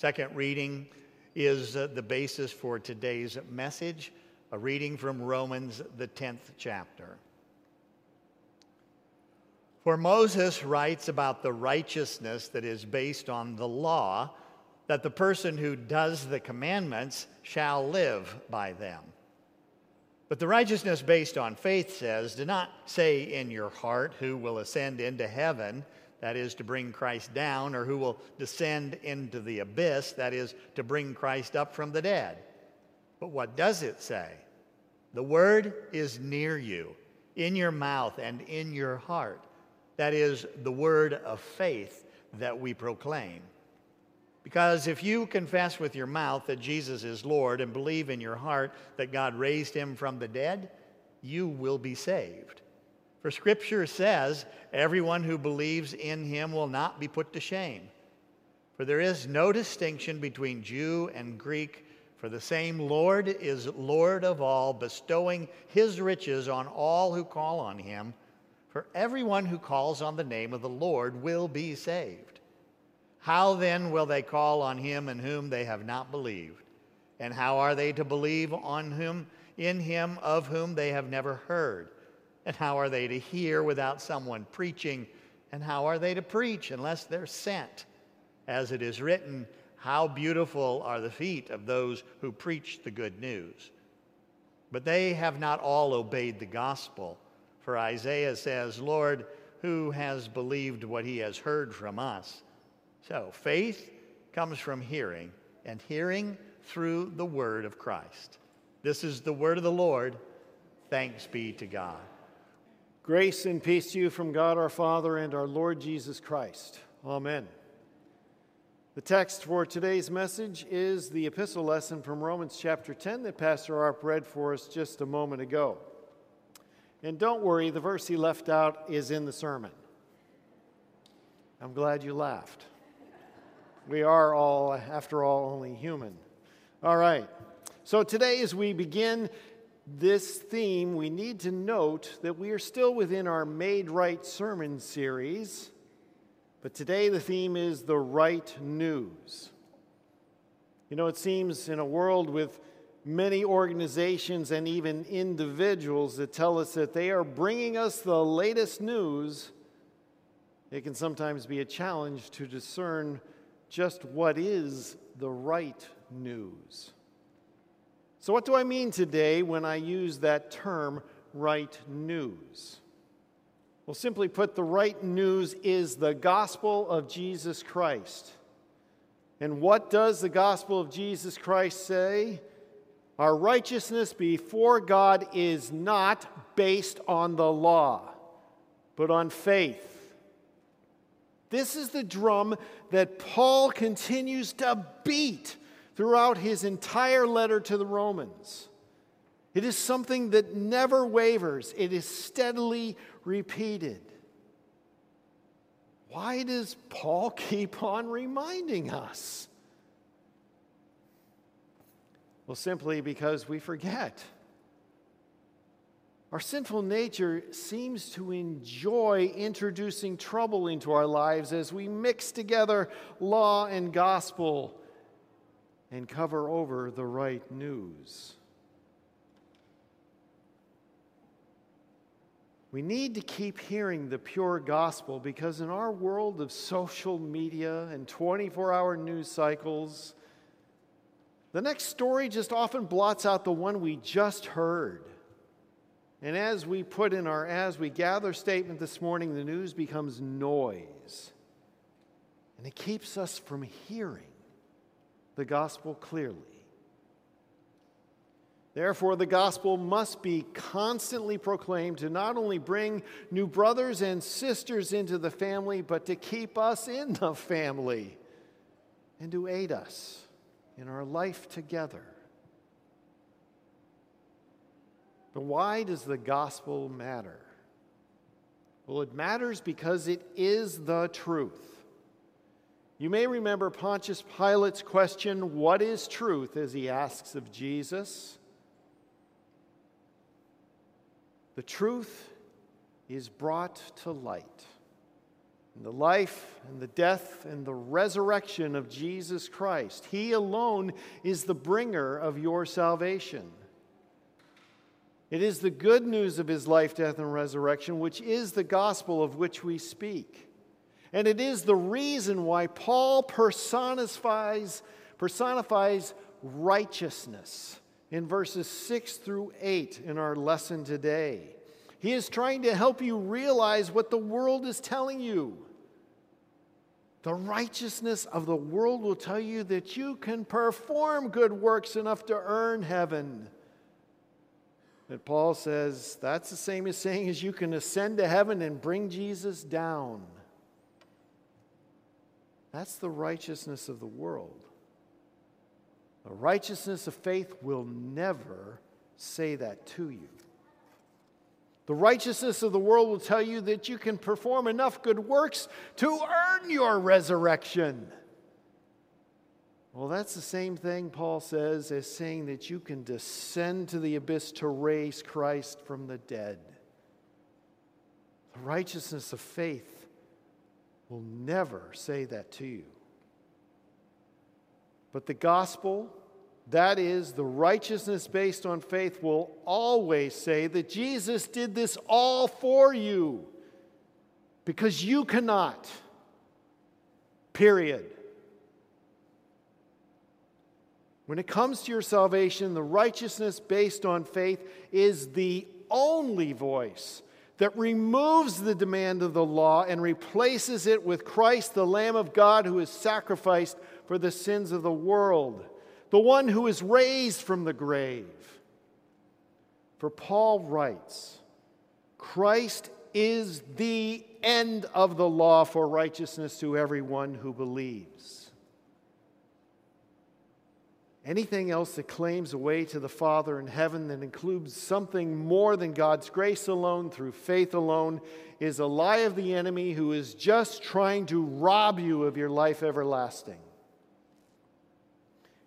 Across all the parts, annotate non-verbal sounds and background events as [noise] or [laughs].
Second reading is uh, the basis for today's message, a reading from Romans, the 10th chapter. For Moses writes about the righteousness that is based on the law, that the person who does the commandments shall live by them. But the righteousness based on faith says, Do not say in your heart who will ascend into heaven, that is to bring Christ down, or who will descend into the abyss, that is to bring Christ up from the dead. But what does it say? The word is near you, in your mouth and in your heart. That is the word of faith that we proclaim. Because if you confess with your mouth that Jesus is Lord and believe in your heart that God raised him from the dead, you will be saved. For scripture says, everyone who believes in him will not be put to shame. For there is no distinction between Jew and Greek, for the same Lord is Lord of all, bestowing his riches on all who call on him. For everyone who calls on the name of the Lord will be saved. How then will they call on him in whom they have not believed? And how are they to believe on him in him of whom they have never heard? And how are they to hear without someone preaching? And how are they to preach unless they're sent? As it is written, how beautiful are the feet of those who preach the good news. But they have not all obeyed the gospel. For Isaiah says, Lord, who has believed what he has heard from us? So faith comes from hearing, and hearing through the word of Christ. This is the word of the Lord. Thanks be to God. Grace and peace to you from God our Father and our Lord Jesus Christ. Amen. The text for today's message is the epistle lesson from Romans chapter 10 that Pastor Arp read for us just a moment ago. And don't worry, the verse he left out is in the sermon. I'm glad you laughed. We are all, after all, only human. All right. So today, as we begin this theme, we need to note that we are still within our Made Right sermon series, but today the theme is the right news. You know, it seems in a world with many organizations and even individuals that tell us that they are bringing us the latest news, it can sometimes be a challenge to discern just what is the right news. So, what do I mean today when I use that term, right news? Well, simply put, the right news is the gospel of Jesus Christ. And what does the gospel of Jesus Christ say? Our righteousness before God is not based on the law, but on faith. This is the drum that Paul continues to beat throughout his entire letter to the Romans. It is something that never wavers, it is steadily repeated. Why does Paul [laughs] keep on reminding us? Well, simply because we forget. Our sinful nature seems to enjoy introducing trouble into our lives as we mix together law and gospel and cover over the right news. We need to keep hearing the pure gospel because in our world of social media and 24 hour news cycles, the next story just often blots out the one we just heard. And as we put in our as we gather statement this morning, the news becomes noise. And it keeps us from hearing the gospel clearly. Therefore, the gospel must be constantly proclaimed to not only bring new brothers and sisters into the family, but to keep us in the family and to aid us in our life together. But why does the gospel matter? Well, it matters because it is the truth. You may remember Pontius Pilate's question, What is truth? as he asks of Jesus. The truth is brought to light. and the life and the death and the resurrection of Jesus Christ. He alone is the bringer of your salvation. It is the good news of his life, death, and resurrection, which is the gospel of which we speak. And it is the reason why Paul personifies, personifies righteousness in verses 6 through 8 in our lesson today. He is trying to help you realize what the world is telling you. The righteousness of the world will tell you that you can perform good works enough to earn heaven. But Paul says that's the same as saying as you can ascend to heaven and bring Jesus down. That's the righteousness of the world. The righteousness of faith will never say that to you. The righteousness of the world will tell you that you can perform enough good works to earn your resurrection. Well, that's the same thing, Paul says, as saying that you can descend to the abyss to raise Christ from the dead. The righteousness of faith will never say that to you. But the gospel, that is, the righteousness based on faith, will always say that Jesus did this all for you because you cannot. Period. When it comes to your salvation, the righteousness based on faith is the only voice that removes the demand of the law and replaces it with Christ, the Lamb of God, who is sacrificed for the sins of the world, the one who is raised from the grave. For Paul writes, Christ is the end of the law for righteousness to everyone who believes. Anything else that claims a way to the Father in heaven that includes something more than God's grace alone through faith alone is a lie of the enemy who is just trying to rob you of your life everlasting.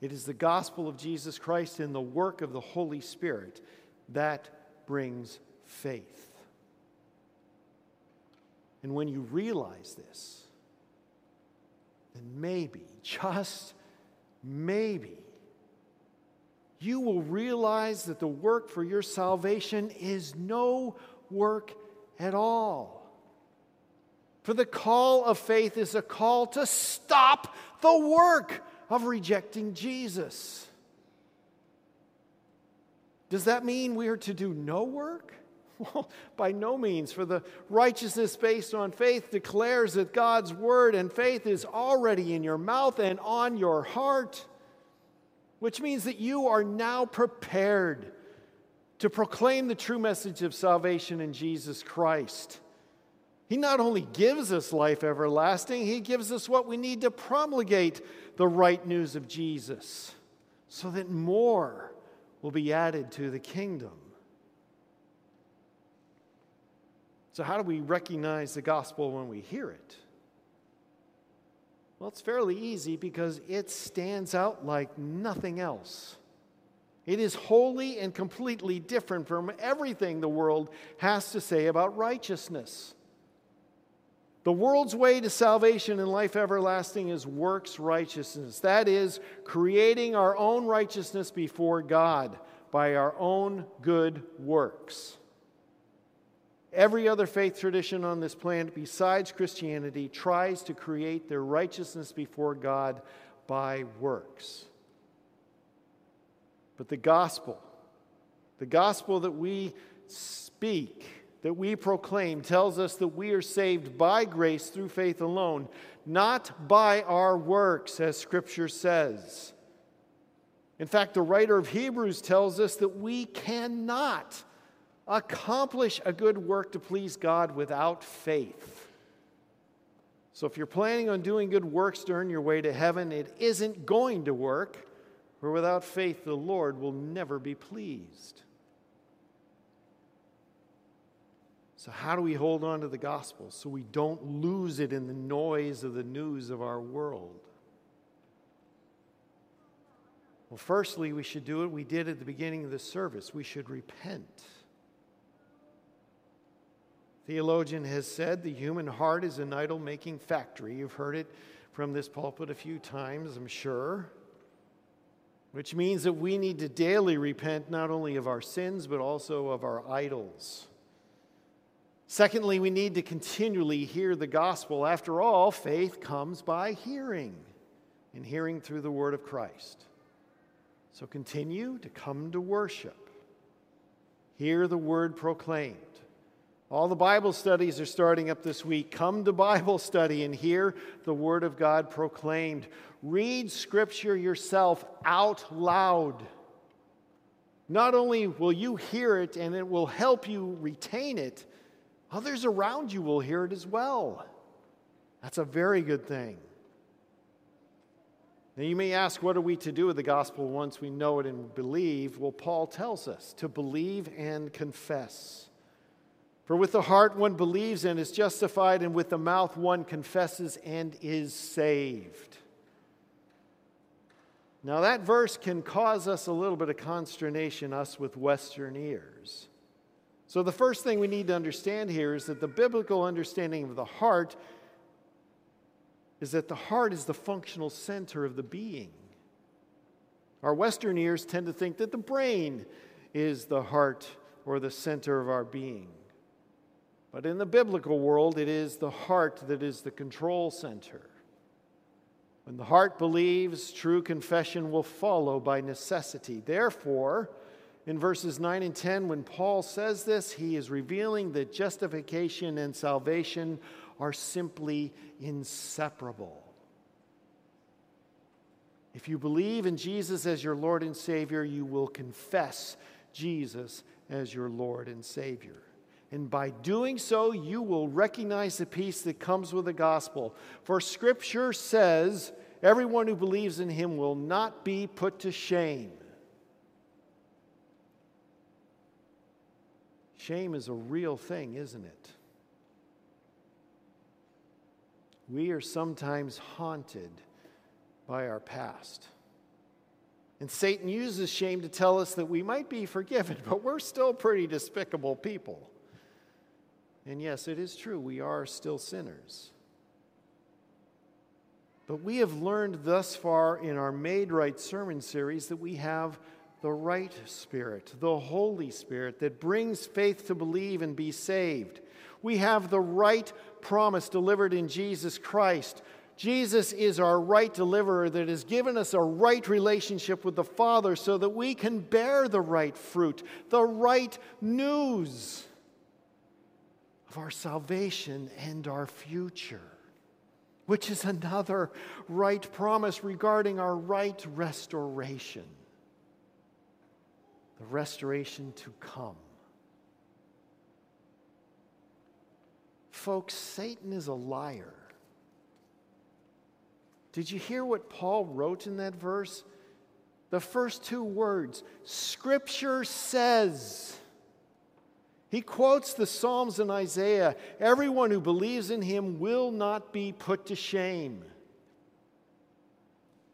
It is the gospel of Jesus Christ and the work of the Holy Spirit that brings faith. And when you realize this, then maybe, just maybe, you will realize that the work for your salvation is no work at all. For the call of faith is a call to stop the work of rejecting Jesus. Does that mean we are to do no work? [laughs] Well, by no means, for the righteousness based on faith declares that God's word and faith is already in your mouth and on your heart which means that you are now prepared to proclaim the true message of salvation in Jesus Christ. He not only gives us life everlasting, He gives us what we need to promulgate the right news of Jesus so that more will be added to the kingdom. So, how do we recognize the gospel when we hear it? Well, it's fairly easy because it stands out like nothing else. It is wholly and completely different from everything the world has to say about righteousness. The world's way to salvation and life everlasting is works righteousness. That is, creating our own righteousness before God by our own good works. Every other faith tradition on this planet besides Christianity tries to create their righteousness before God by works. But the gospel, the gospel that we speak, that we proclaim, tells us that we are saved by grace through faith alone, not by our works, as Scripture says. In fact, the writer of Hebrews tells us that we cannot accomplish a good work to please God without faith. So, if you're planning on doing good works to earn your way to heaven, it isn't going to work, for without faith, the Lord will never be pleased. So, how do we hold on to the gospel so we don't lose it in the noise of the news of our world? Well, firstly, we should do what we did at the beginning of the service we should repent. Theologian has said the human heart is an idol making factory. You've heard it from this pulpit a few times, I'm sure. Which means that we need to daily repent not only of our sins, but also of our idols. Secondly, we need to continually hear the gospel. After all, faith comes by hearing, and hearing through the word of Christ. So continue to come to worship. Hear the word proclaimed. All the Bible studies are starting up this week. Come to Bible study and hear the Word of God proclaimed. Read Scripture yourself out loud. Not only will you hear it and it will help you retain it, others around you will hear it as well. That's a very good thing. Now, you may ask, what are we to do with the gospel once we know it and believe? Well, Paul tells us to believe and confess. For with the heart one believes and is justified, and with the mouth one confesses and is saved. Now, that verse can cause us a little bit of consternation, us with Western ears. So, the first thing we need to understand here is that the biblical understanding of the heart is that the heart is the functional center of the being. Our Western ears tend to think that the brain is the heart or the center of our being. But in the biblical world, it is the heart that is the control center. When the heart believes, true confession will follow by necessity. Therefore, in verses 9 and 10, when Paul says this, he is revealing that justification and salvation are simply inseparable. If you believe in Jesus as your Lord and Savior, you will confess Jesus as your Lord and Savior. And by doing so, you will recognize the peace that comes with the gospel. For scripture says, everyone who believes in him will not be put to shame. Shame is a real thing, isn't it? We are sometimes haunted by our past. And Satan uses shame to tell us that we might be forgiven, [laughs] but we're still pretty despicable people. And yes, it is true, we are still sinners. But we have learned thus far in our Made Right sermon series that we have the right Spirit, the Holy Spirit, that brings faith to believe and be saved. We have the right promise delivered in Jesus Christ. Jesus is our right deliverer that has given us a right relationship with the Father so that we can bear the right fruit, the right news of our salvation and our future, which is another right promise regarding our right restoration, the restoration to come. Folks, Satan is a liar. Did you hear what Paul wrote in that verse? The first two words Scripture says. He quotes the Psalms and Isaiah Everyone who believes in him will not be put to shame.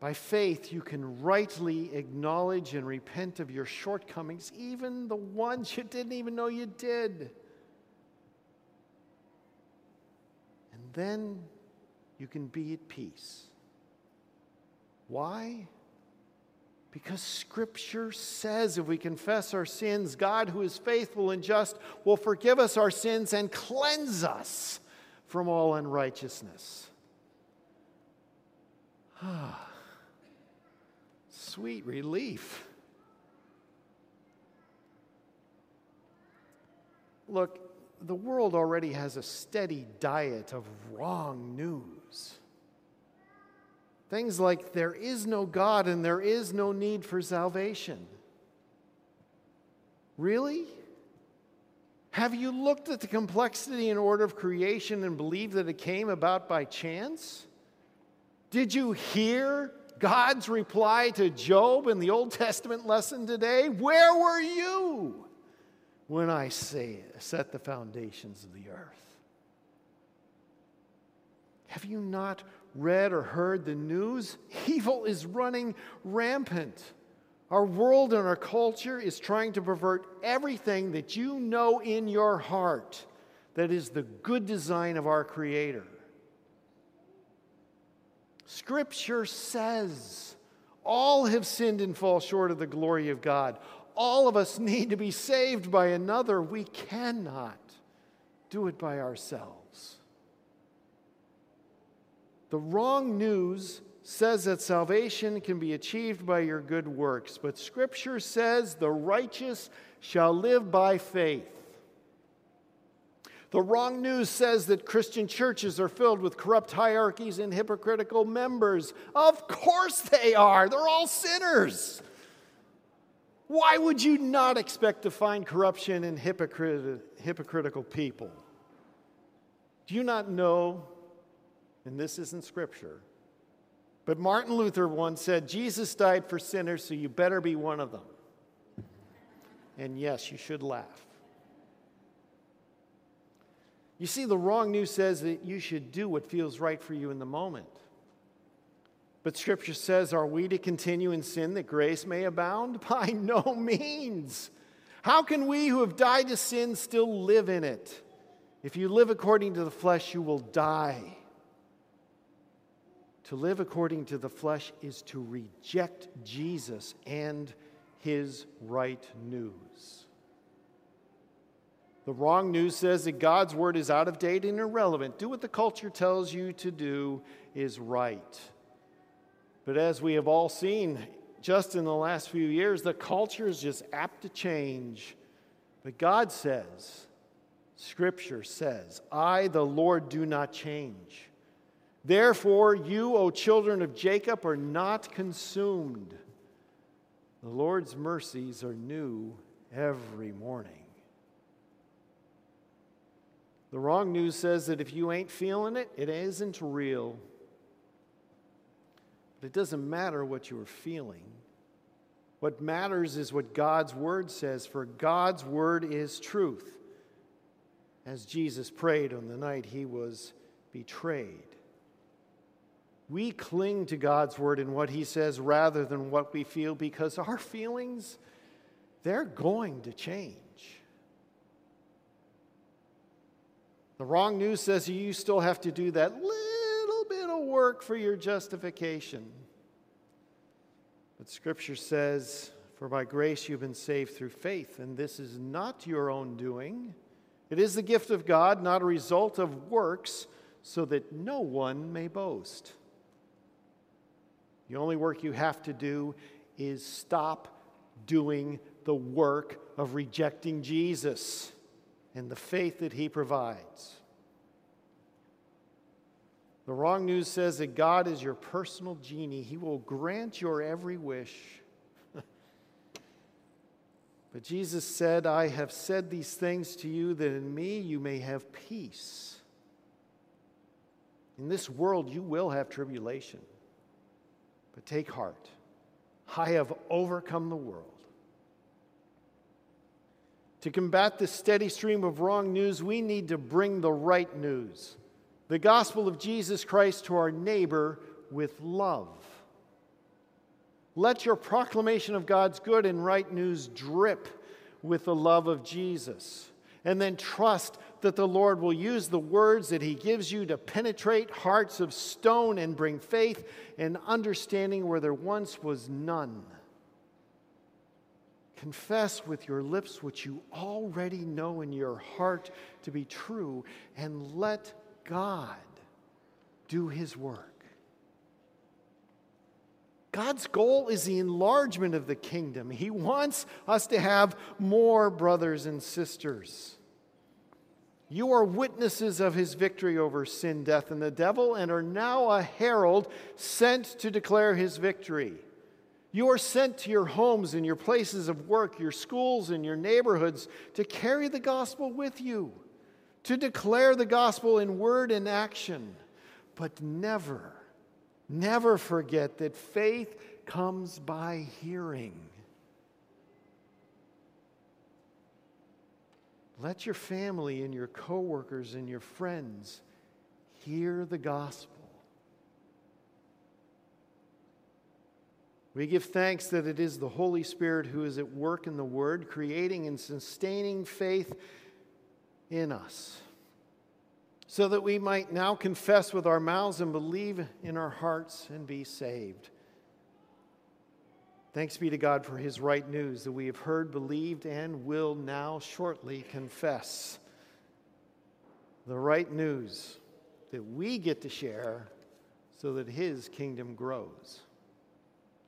By faith, you can rightly acknowledge and repent of your shortcomings, even the ones you didn't even know you did. And then you can be at peace. Why? Because Scripture says if we confess our sins, God, who is faithful and just, will forgive us our sins and cleanse us from all unrighteousness. Ah, [sighs] sweet relief. Look, the world already has a steady diet of wrong news. Things like there is no God and there is no need for salvation. Really? Have you looked at the complexity and order of creation and believed that it came about by chance? Did you hear God's reply to Job in the Old Testament lesson today? Where were you when I say, set the foundations of the earth? Have you not read or heard the news, [laughs] evil is running rampant. Our world and our culture is trying to pervert everything that you know in your heart that is the good design of our Creator. Scripture says all have sinned and fall short of the glory of God. All of us need to be saved by another. We cannot do it by ourselves. The wrong news says that salvation can be achieved by your good works, but Scripture says the righteous shall live by faith. The wrong news says that Christian churches are filled with corrupt hierarchies and hypocritical members. Of course they are. They're all sinners. Why would you not expect to find corruption and hypocrit- hypocritical people? Do you not know, and this isn't scripture, but Martin Luther once said, Jesus died for sinners, so you better be one of them. And yes, you should laugh. You see, the wrong news says that you should do what feels right for you in the moment. But Scripture says, Are we to continue in sin that grace may abound? [laughs] By no means. How can we who have died to sin still live in it? If you live according to the flesh, you will die. To live according to the flesh is to reject Jesus and his right news. The wrong news says that God's word is out of date and irrelevant. Do what the culture tells you to do is right. But as we have all seen just in the last few years, the culture is just apt to change. But God says, Scripture says, I, the Lord, do not change. Therefore, you, O children of Jacob, are not consumed. The Lord's mercies are new every morning. The wrong news says that if you ain't feeling it, it isn't real. But it doesn't matter what you're feeling. What matters is what God's word says, for God's word is truth. As Jesus prayed on the night he was betrayed. We cling to God's word and what he says rather than what we feel because our feelings, they're going to change. The wrong news says you still have to do that little bit of work for your justification. But Scripture says, For by grace you've been saved through faith, and this is not your own doing. It is the gift of God, not a result of works, so that no one may boast. The only work you have to do is stop doing the work of rejecting Jesus and the faith that He provides. The wrong news says that God is your personal genie, He will grant your every wish. [laughs] but Jesus said, I have said these things to you that in me you may have peace. In this world you will have tribulation, but take heart. I have overcome the world. To combat this steady stream of wrong news, we need to bring the right news the gospel of Jesus Christ to our neighbor with love. Let your proclamation of God's good and right news drip with the love of Jesus. And then trust that the Lord will use the words that He gives you to penetrate hearts of stone and bring faith and understanding where there once was none. Confess with your lips what you already know in your heart to be true, and let God do His work. God's goal is the enlargement of the kingdom. He wants us to have more brothers and sisters. You are witnesses of his victory over sin, death, and the devil, and are now a herald sent to declare his victory. You are sent to your homes and your places of work, your schools and your neighborhoods to carry the gospel with you, to declare the gospel in word and action. But never, never forget that faith comes by hearing. Let your family and your coworkers and your friends hear the gospel. We give thanks that it is the Holy Spirit who is at work in the Word, creating and sustaining faith in us. so that we might now confess with our mouths and believe in our hearts and be saved. Thanks be to God for his right news that we have heard, believed, and will now shortly confess. The right news that we get to share so that his kingdom grows.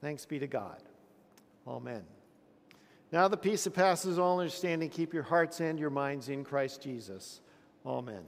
Thanks be to God. Amen. Now, the peace that passes all understanding, keep your hearts and your minds in Christ Jesus. Amen.